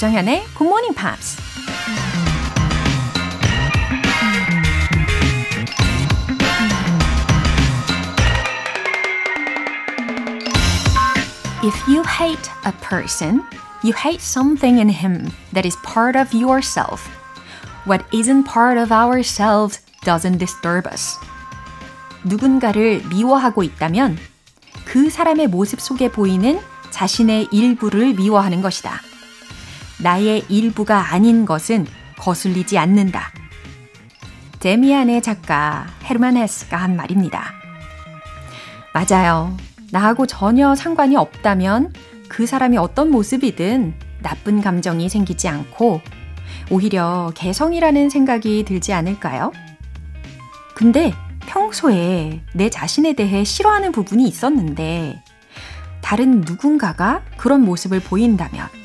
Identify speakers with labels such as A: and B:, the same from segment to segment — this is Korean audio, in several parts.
A: 조정현의 Good Morning Pops. If you hate a person, you hate something in him that is part of yourself. What isn't part of ourselves doesn't disturb us. 누군가를 미워하고 있다면 그 사람의 모습 속에 보이는 자신의 일부를 미워하는 것이다. 나의 일부가 아닌 것은 거슬리지 않는다. 데미안의 작가 헤르만 헤스가 한 말입니다. 맞아요. 나하고 전혀 상관이 없다면 그 사람이 어떤 모습이든 나쁜 감정이 생기지 않고 오히려 개성이라는 생각이 들지 않을까요? 근데 평소에 내 자신에 대해 싫어하는 부분이 있었는데 다른 누군가가 그런 모습을 보인다면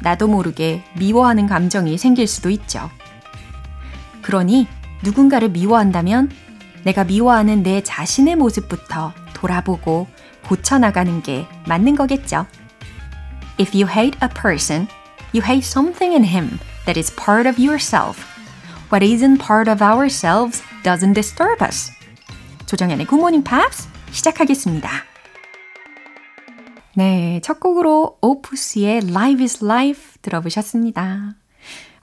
A: 나도 모르게 미워하는 감정이 생길 수도 있죠. 그러니 누군가를 미워한다면 내가 미워하는 내 자신의 모습부터 돌아보고 고쳐나가는 게 맞는 거겠죠. If you hate a person, you hate something in him that is part of yourself. What isn't part of ourselves doesn't disturb us. 조정연의 Good Morning Pops 시작하겠습니다. 네, 첫 곡으로 오프스의 Life is Life 들어보셨습니다.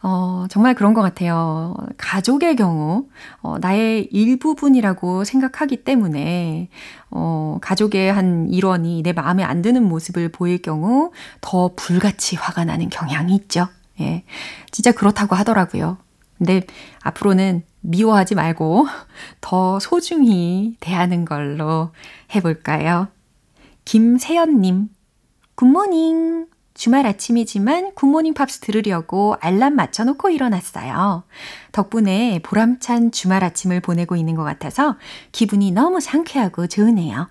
A: 어, 정말 그런 것 같아요. 가족의 경우, 어, 나의 일부분이라고 생각하기 때문에, 어, 가족의 한 일원이 내 마음에 안 드는 모습을 보일 경우 더 불같이 화가 나는 경향이 있죠. 예. 진짜 그렇다고 하더라고요. 근데 앞으로는 미워하지 말고 더 소중히 대하는 걸로 해볼까요? 김세연님, good morning. 주말 아침이지만 굿모닝 팝스 들으려고 알람 맞춰놓고 일어났어요. 덕분에 보람찬 주말 아침을 보내고 있는 것 같아서 기분이 너무 상쾌하고 좋으네요.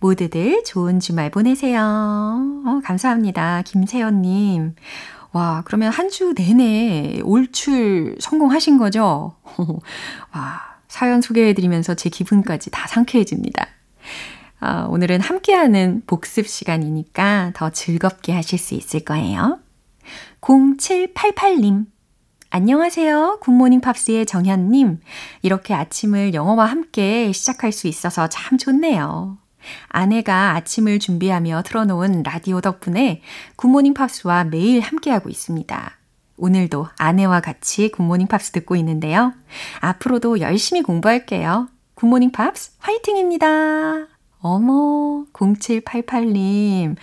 A: 모두들 좋은 주말 보내세요. 어, 감사합니다. 김세연님. 와, 그러면 한 주 내내 올출 성공하신 거죠? 와, 사연 소개해드리면서 제 기분까지 다 상쾌해집니다. 어, 오늘은 함께하는 복습 시간이니까 더 즐겁게 하실 수 있을 거예요. 0788님. 안녕하세요. 굿모닝 팝스의 정현님. 이렇게 아침을 영어와 함께 시작할 수 있어서 참 좋네요. 아내가 아침을 준비하며 틀어놓은 라디오 덕분에 굿모닝 팝스와 매일 함께하고 있습니다. 오늘도 아내와 같이 굿모닝 팝스 듣고 있는데요. 앞으로도 열심히 공부할게요. 굿모닝 팝스 화이팅입니다. 어머, 0788님.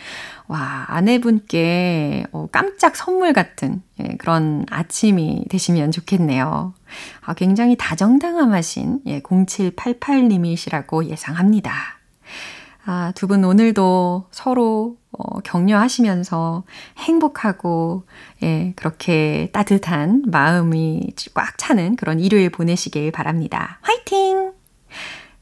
A: 와, 아내분께 어, 깜짝 선물 같은 예, 그런 아침이 되시면 좋겠네요. 아, 굉장히 다정다감하신 예, 0788님이시라고 예상합니다. 아, 두 분 오늘도 서로 어, 격려하시면서 행복하고, 예, 그렇게 따뜻한 마음이 꽉 차는 그런 일요일 보내시길 바랍니다. 화이팅!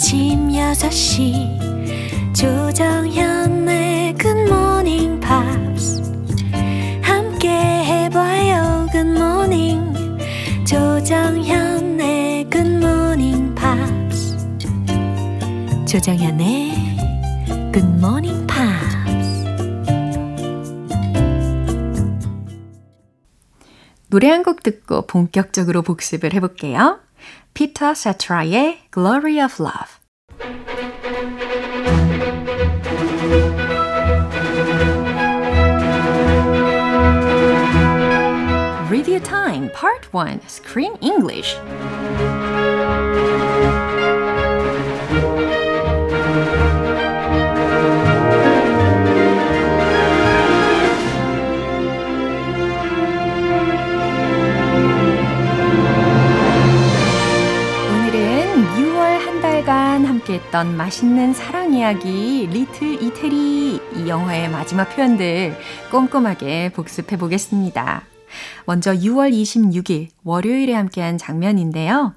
B: 아침 6시 조정현의 굿모닝 팝스 함께 해봐요 good morning 조정현의 굿모닝 팝스 조정현의 굿모닝 팝스
A: 노래 한 곡 듣고 본격적으로 복습을 해볼게요. 피터 세트라의 Glory of Love. Review Time Part 1 Screen English 나눴던 맛있는 사랑 이야기 리틀 이태리 이 영화의 마지막 표현들 꼼꼼하게 복습해 보겠습니다. 먼저 6월 26일 월요일에 함께한 장면인데요.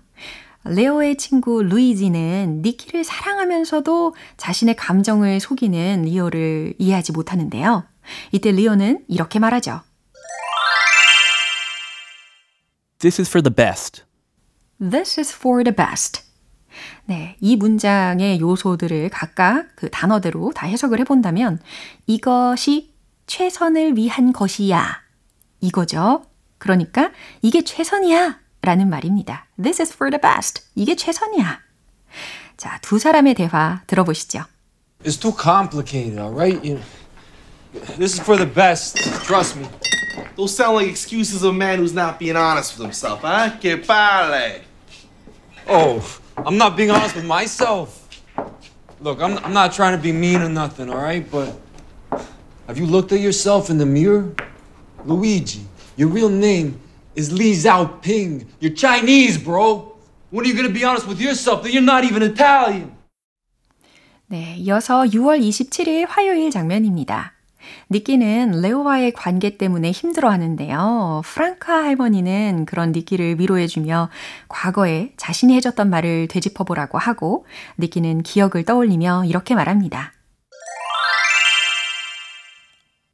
A: 레오의 친구 루이지는 니키를 사랑하면서도 자신의 감정을 속이는 리오를 이해하지 못하는데요. 이때 리오는 이렇게 말하죠.
C: This is for the best.
A: This is for the best. 네, 이 문장의 요소들을 각각 그 단어대로 다 해석을 해본다면 이것이 최선을 위한 것이야. 이거죠. 그러니까 이게 최선이야. 라는 말입니다. This is for the best. 이게 최선이야. 자, 두 사람의 대화 들어보시죠.
D: It's too complicated, all right? You this is for the best. Trust me.
E: Those sound like excuses of a man who's not being honest with himself, huh? Que pale.
D: Oh, I'm not being honest with myself. Look, I'm, I'm not trying to be mean or nothing, all right? But have you looked at yourself in the mirror? Luigi, your real name is Li Xiaoping. You're Chinese, bro. When are you gonna be honest with yourself that you're not even Italian?
A: 네, 이어서 6월 27일 화요일 장면입니다. 니끼는 레오와의 관계 때문에 힘들어 하는데요. 프랑카 할머니는 그런 니끼를 위로해주며 과거에 자신이 해줬던 말을 되짚어보라고 하고 니끼는 기억을 떠올리며 이렇게 말합니다.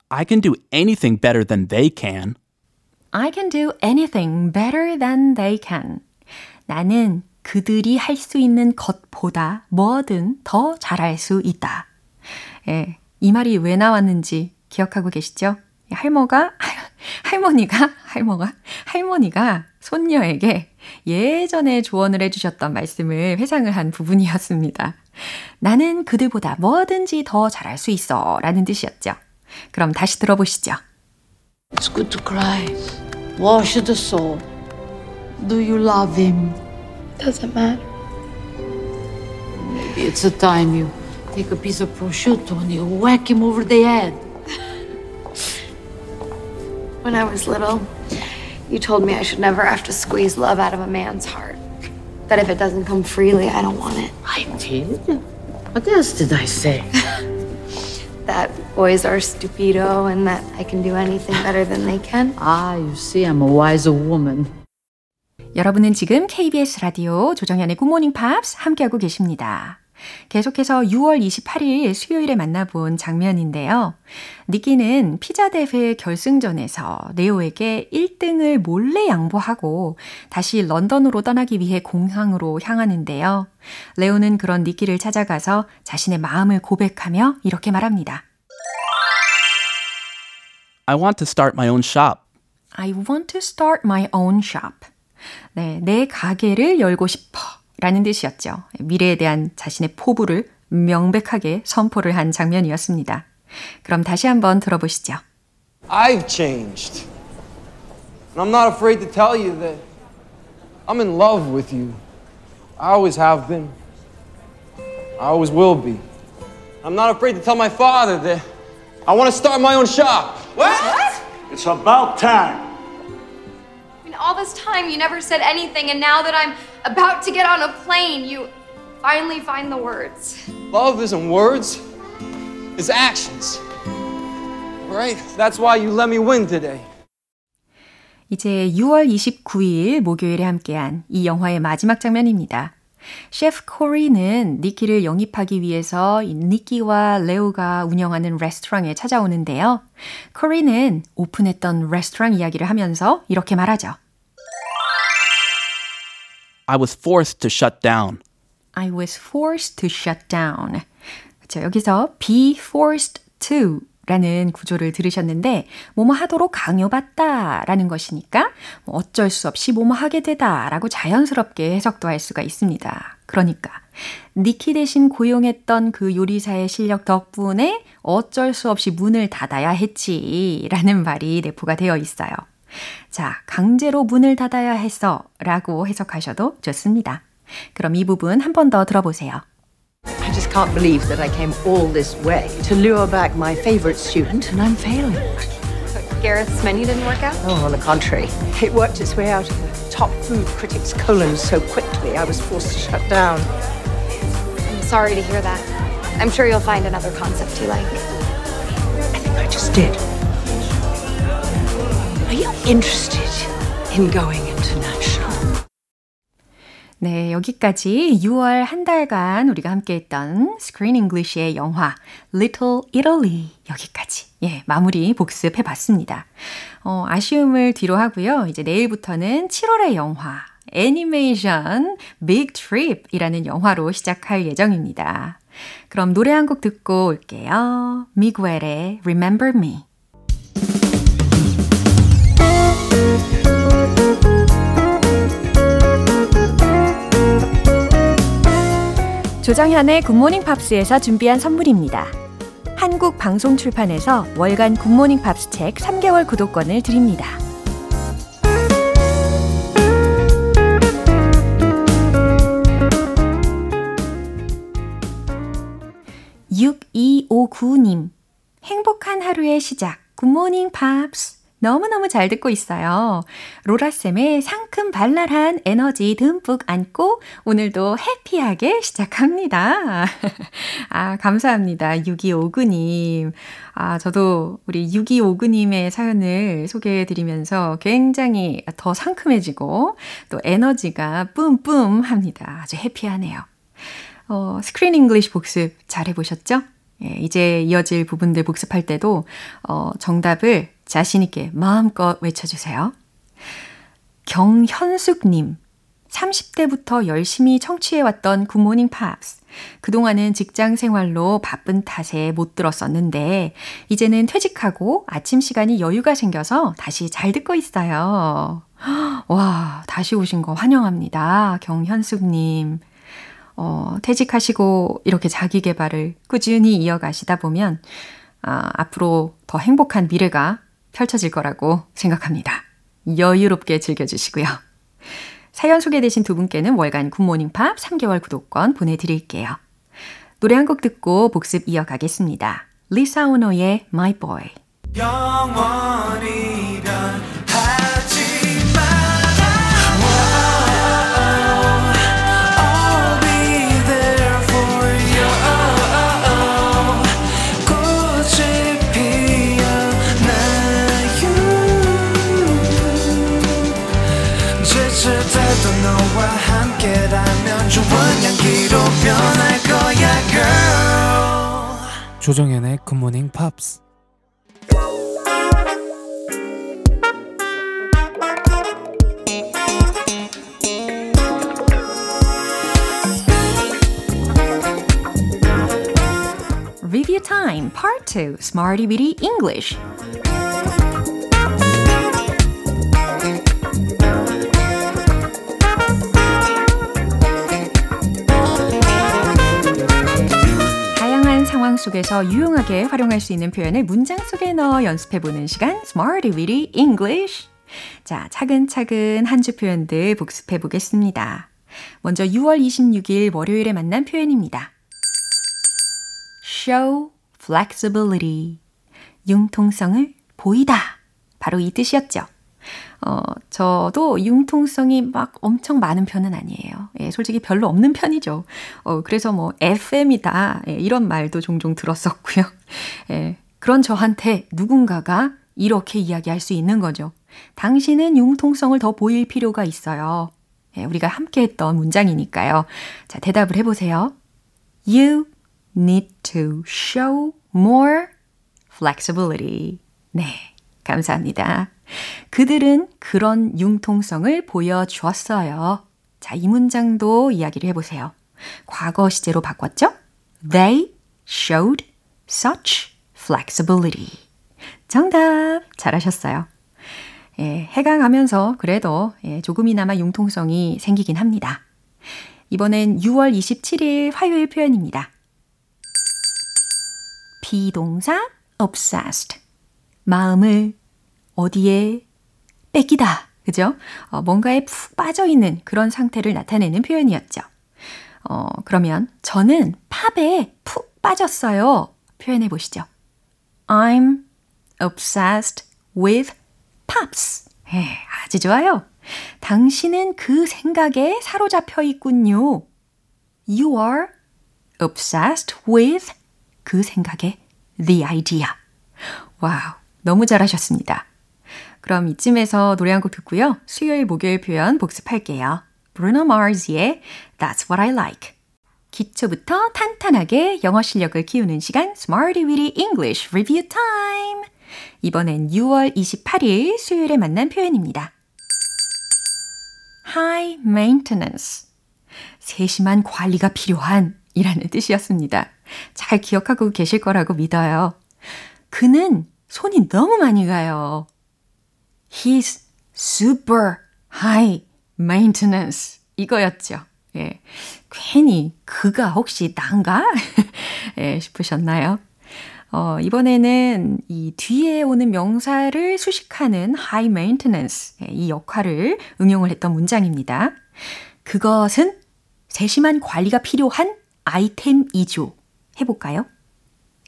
C: I can do anything better than they can.
A: I can do anything better than they can. 나는 그들이 할 수 있는 것보다 뭐든 더 잘할 수 있다. 예, 이 말이 왜 나왔는지 기억하고 계시죠? 할머가, 할머니가, 할머가, 할머니가 손녀에게 예전에 조언을 해주셨던 말씀을 회상을 한 부분이었습니다. 나는 그들보다 뭐든지 더 잘할 수 있어 라는 뜻이었죠. 그럼 다시 들어보시죠.
F: It's good to cry. Wash the soul. Do you love him?
G: Doesn't matter.
F: Maybe it's the time you take a piece of prosciutto and you whack him over the head.
G: When I was little, you told me I should never have to squeeze love out of a man's heart. That if it doesn't come freely, I don't want it.
F: I did? What else did I say?
G: That boys are stupido and that I can do anything better than they can.
F: ah, you see, I'm a wiser woman.
A: 여러분은 지금 KBS 라디오 조정현의 굿모닝 팝스 함께하고 계십니다. 계속해서 6월 28일 수요일에 만나본 장면인데요. 니키는 피자 대회 결승전에서 레오에게 1등을 몰래 양보하고 다시 런던으로 떠나기 위해 공항으로 향하는데요. 레오는 그런 니키를 찾아가서 자신의 마음을 고백하며 이렇게 말합니다.
C: I want to start my own shop.
A: I want to start my own shop. 네, 내 가게를 열고 싶어. 라는 뜻이었죠. 미래에 대한 자신의 포부를 명백하게 선포를 한 장면이었습니다. 그럼 다시 한번 들어보시죠.
D: I've changed. And I'm not afraid to tell you that I'm in love with you. I always have been. I always will be. I'm not afraid to tell my father that I want to start my own shop.
E: What?
H: It's about time.
G: All this time you never said anything, and now that I'm about to get on a plane, you finally find the words.
D: Love isn't words, it's actions. Right? That's why you let me win today.
A: 이제 6월 29일 목요일에 함께한 이 영화의 마지막 장면입니다. 셰프 코리는 니키를 영입하기 위해서 니키와 레오가 운영하는 레스토랑에 찾아오는데요. 코리는 오픈했던 레스토랑 이야기를 하면서 이렇게 말하죠.
C: I was forced to shut down.
A: I was forced to shut down. 그렇죠. 여기서 be forced to 라는 구조를 들으셨는데 뭐뭐 하도록 강요받다 라는 것이니까 뭐 어쩔 수 없이 뭐뭐 하게 되다 라고 자연스럽게 해석도 할 수가 있습니다. 그러니까 니키 대신 고용했던 그 요리사의 실력 덕분에 어쩔 수 없이 문을 닫아야 했지 라는 말이 내포가 되어 있어요. 자, 강제로 문을 닫아야 했어 라고 해석하셔도 좋습니다. 그럼 이 부분 한 번 더 들어보세요.
I: I just can't believe that I came all this way to lure back my favorite student and I'm failing.
G: Gareth's menu didn't work out?
I: Oh, on the contrary, it worked its way out of the top food critics' colons so quickly I was forced to shut down.
G: I'm sorry to hear that. I'm sure you'll find another concept you like.
I: I think I just did. Are you interested in going international?
A: 네, 여기까지 6월 한 달간 우리가 함께 했던 Screen English의 영화 Little Italy 여기까지 예, 마무리 복습해 봤습니다. 어, 아쉬움을 뒤로 하고요. 이제 내일부터는 7월의 영화 애니메이션 Big Trip이라는 영화로 시작할 예정입니다. 그럼 노래 한 곡 듣고 올게요. 미구엘의 Remember Me. 조정현의 굿모닝 팝스에서 준비한 선물입니다. 한국 방송 출판에서 월간 굿모닝 팝스 책 3개월 구독권을 드립니다. (6259님) 행복한 하루의 시작 굿모닝 팝스 너무너무 잘 듣고 있어요. 로라쌤의 상큼 발랄한 에너지 듬뿍 안고 오늘도 happy하게 시작합니다. 아, 감사합니다. 6259님. 아, 저도 우리 6259님의 사연을 소개해 드리면서 굉장히 더 상큼해지고 또 에너지가 뿜뿜 합니다. 아주 happy하네요. 어, Screen English 복습 잘 해보셨죠? 예, 이제 이어질 부분들 복습할 때도 어, 정답을 자신있게 마음껏 외쳐주세요. 경현숙님, 30대부터 열심히 청취해왔던 굿모닝 팝스. 그동안은 직장 생활로 바쁜 탓에 못 들었었는데, 이제는 퇴직하고 아침 시간이 여유가 생겨서 다시 잘 듣고 있어요. 와, 다시 오신 거 환영합니다. 경현숙님. 어, 퇴직하시고 이렇게 자기 개발을 꾸준히 이어가시다 보면, 아, 앞으로 더 행복한 미래가 펼쳐질 거라고 생각합니다. 여유롭게 즐겨주시고요. 사연 소개되신 두 분께는 월간 굿모닝 팝 3개월 구독권 보내드릴게요. 노래 한 곡 듣고 복습 이어가겠습니다. 리사 오노의 My Boy.
J: 조정현의 굿모닝 팝스
A: Review Time Part 2 Smarty Bitty English 속에서 유용하게 활용할 수 있는 표현을 문장 속에 넣어 연습해보는 시간 Smarty Weedy English 자, 차근차근 한 주 표현들 복습해 보겠습니다. 먼저 6월 26일 월요일에 만난 표현입니다. show flexibility. 융통성을 보이다. 바로 이 뜻이었죠. 어, 저도 융통성이 막 엄청 많은 편은 아니에요. 예, 솔직히 별로 없는 편이죠. 어, 그래서 뭐 FM이다. 예, 이런 말도 종종 들었었고요. 예, 그런 저한테 누군가가 이렇게 이야기할 수 있는 거죠. 당신은 융통성을 더 보일 필요가 있어요. 예, 우리가 함께 했던 문장이니까요. 자, 대답을 해보세요. You need to show more flexibility. 네, 감사합니다. 그들은 그런 융통성을 보여주었어요. 자, 이 문장도 이야기를 해보세요. 과거 시제로 바꿨죠? They showed such flexibility. 정답! 잘하셨어요. 예, 해강하면서 그래도 예, 조금이나마 융통성이 생기긴 합니다. 이번엔 6월 27일 화요일 표현입니다. 비동사 obsessed. 마음을 어디에 뺏기다. 그죠? 어, 뭔가에 푹 빠져있는 그런 상태를 나타내는 표현이었죠. 어, 그러면 저는 팝에 푹 빠졌어요. 표현해 보시죠. I'm obsessed with pops. 예, 아주 좋아요. 당신은 그 생각에 사로잡혀 있군요. You are obsessed with 그 생각에 the idea. 와우, 너무 잘하셨습니다. 그럼 이쯤에서 노래 한 곡 듣고요. 수요일, 목요일 표현 복습할게요. Bruno Mars의 That's What I Like. 기초부터 탄탄하게 영어 실력을 키우는 시간 Smarty Weedy English Review Time. 이번엔 6월 28일 수요일에 만난 표현입니다. High maintenance. 세심한 관리가 필요한 이라는 뜻이었습니다. 잘 기억하고 계실 거라고 믿어요. 그는 손이 너무 많이 가요. He's super high maintenance. 이거였죠. 예. 괜히 그가 혹시 난가? 예, 싶으셨나요? 어, 이번에는 이 뒤에 오는 명사를 수식하는 high maintenance, 예, 이 역할을 응용을 했던 문장입니다. 그것은 세심한 관리가 필요한 아이템이죠. 해볼까요?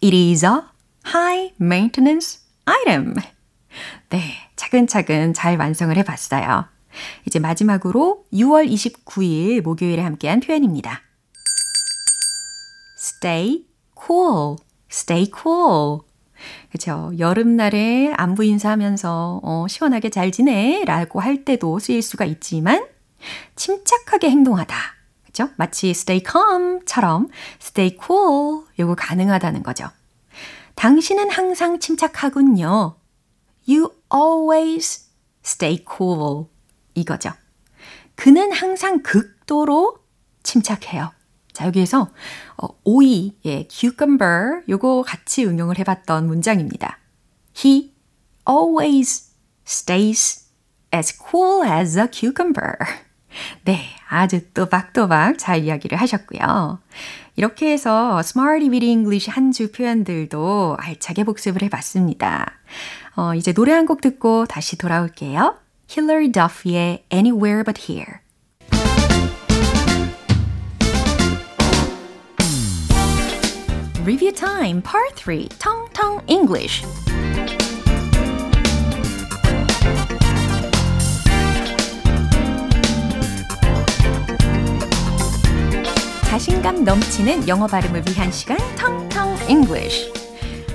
A: It is a high maintenance item. 네, 차근차근 잘 완성을 해봤어요. 이제 마지막으로 6월 29일 목요일에 함께한 표현입니다. Stay cool. Stay cool. 그렇죠. 여름날에 안부 인사하면서 어, 시원하게 잘 지내 라고 할 때도 쓰일 수가 있지만 침착하게 행동하다. 그렇죠? 마치 stay calm처럼 stay cool 요거 가능하다는 거죠. 당신은 항상 침착하군요. You always stay cool. 이거죠. 그는 항상 극도로 침착해요. 자, 여기에서 어, 오이, 예, cucumber 요거 같이 응용을 해봤던 문장입니다. He always stays as cool as a cucumber. 네, 아주 또박또박 잘 이야기를 하셨고요. 이렇게 해서 Smarty with English 한 주 표현들도 알차게 복습을 해봤습니다. 어, 이제 노래 한 곡 듣고 다시 돌아올게요. Hilary Duff의 Anywhere But Here. Review Time Part 3 Tong Tong English 자신감 넘치는 영어 발음을 위한 시간 텅텅 English.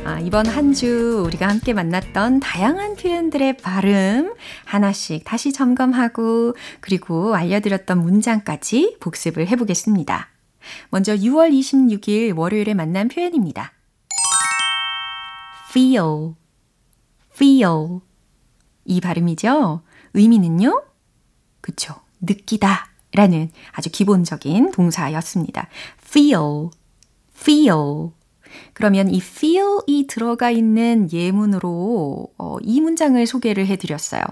A: 아, 이번 한 주 우리가 함께 만났던 다양한 표현들의 발음 하나씩 다시 점검하고 그리고 알려드렸던 문장까지 복습을 해보겠습니다. 먼저 6월 26일 월요일에 만난 표현입니다. feel, feel. 이 발음이죠? 의미는요? 그쵸. 느끼다 라는 아주 기본적인 동사였습니다. feel, feel. 그러면 이 feel이 들어가 있는 예문으로 어, 이 문장을 소개를 해드렸어요.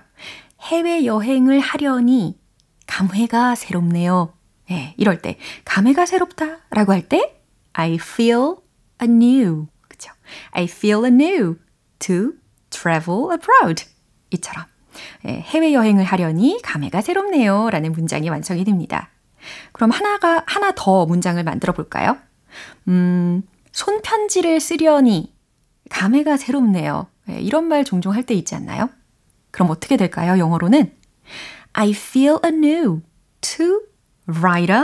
A: 해외 여행을 하려니 감회가 새롭네요. 네, 이럴 때 감회가 새롭다 라고 할 때 I feel anew. 그쵸? I feel anew to travel abroad. 이처럼 예, 해외 여행을 하려니 감회가 새롭네요. 라는 문장이 완성이 됩니다. 그럼 하나가, 하나 더 문장을 만들어 볼까요? 음, 손편지를 쓰려니 감회가 새롭네요. 예, 이런 말 종종 할 때 있지 않나요? 그럼 어떻게 될까요? 영어로는 I feel anew to write a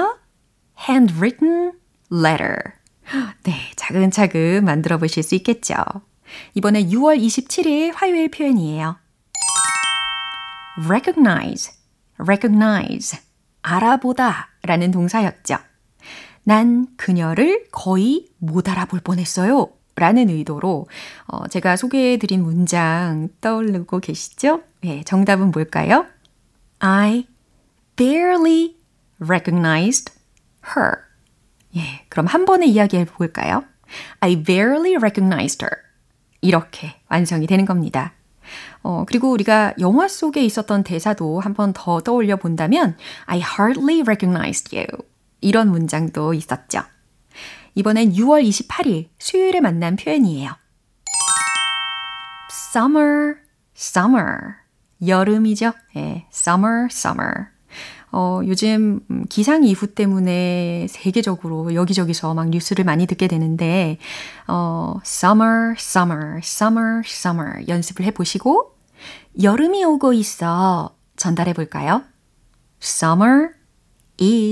A: handwritten letter. 네, 차근차근 만들어 보실 수 있겠죠. 이번에 6월 27일 화요일 표현이에요. recognize, recognize, 알아보다 라는 동사였죠. 난 그녀를 거의 못 알아볼 뻔했어요. 라는 의도로 어, 제가 소개해드린 문장 떠오르고 계시죠? 네, 정답은 뭘까요? I barely recognized her. 예, 그럼 한 번에 이야기해 볼까요? I barely recognized her. 이렇게 완성이 되는 겁니다. 어, 그리고 우리가 영화 속에 있었던 대사도 한 번 더 떠올려 본다면 I hardly recognized you. 이런 문장도 있었죠. 이번엔 6월 28일 수요일에 만난 표현이에요. summer, summer. 여름이죠. 예, summer, summer. 어, 요즘 기상 이후 때문에 세계적으로 여기저기서 막 뉴스를 많이 듣게 되는데, 어, summer, summer, summer, summer 연습을 해보시고, 여름이 오고 있어 전달해 볼까요? Summer is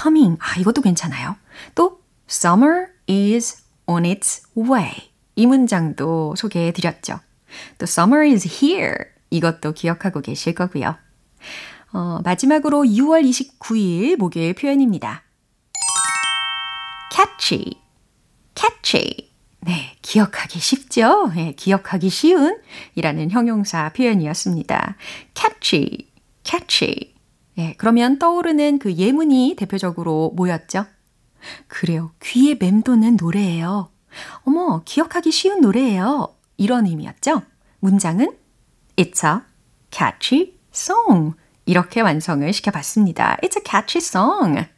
A: coming. 아, 이것도 괜찮아요. 또 Summer is on its way. 이 문장도 소개해 드렸죠. 또 Summer is here. 이것도 기억하고 계실 거고요. 어, 마지막으로 6월 29일 목요일 표현입니다. catchy, catchy. 네, 기억하기 쉽죠? 네, 기억하기 쉬운 이라는 형용사 표현이었습니다. catchy, catchy. 네, 그러면 떠오르는 그 예문이 대표적으로 뭐였죠? 그래요. 귀에 맴도는 노래예요. 어머, 기억하기 쉬운 노래예요. 이런 의미였죠? 문장은 It's a catchy song. 이렇게 완성을 시켜봤습니다. It's a catchy song.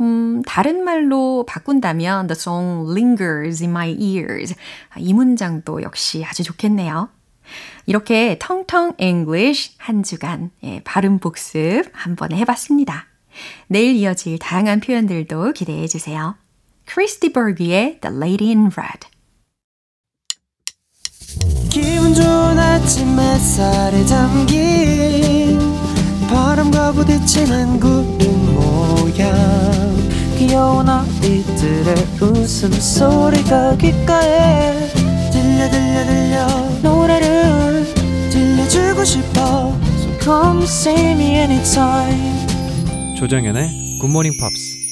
A: 음, 다른 말로 바꾼다면 The song lingers in my ears. 이 문장도 역시 아주 좋겠네요. 이렇게 텅텅 English 한 주간 예, 발음 복습 한번 해봤습니다. 내일 이어질 다양한 표현들도 기대해 주세요. 크리스티 버기의 The Lady in Red.
K: 기분 좋은 아침 햇살에 담긴 바람과 부딪히는 구름 모양 귀여운 아이들의 웃음소리가 귓가에 들려 들려 들려 come see me anytime
J: 조정현의 굿모닝 팝스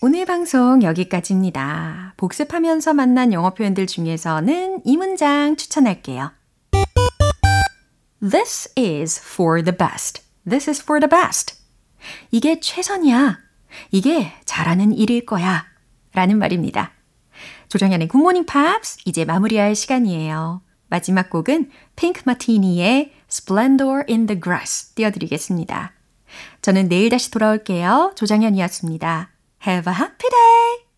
A: 오늘 방송 여기까지입니다. 복습하면서 만난 영어 표현들 중에서는 이 문장 추천할게요. This is for the best. This is for the best. 이게 최선이야. 이게 잘하는 일일 거야. 라는 말입니다. 조정현의 굿모닝 팝스 이제 마무리할 시간이에요. 마지막 곡은 핑크 마티니의 Splendor in the Grass 띄워드리겠습니다. 저는 내일 다시 돌아올게요. 조정현이었습니다. Have a happy day!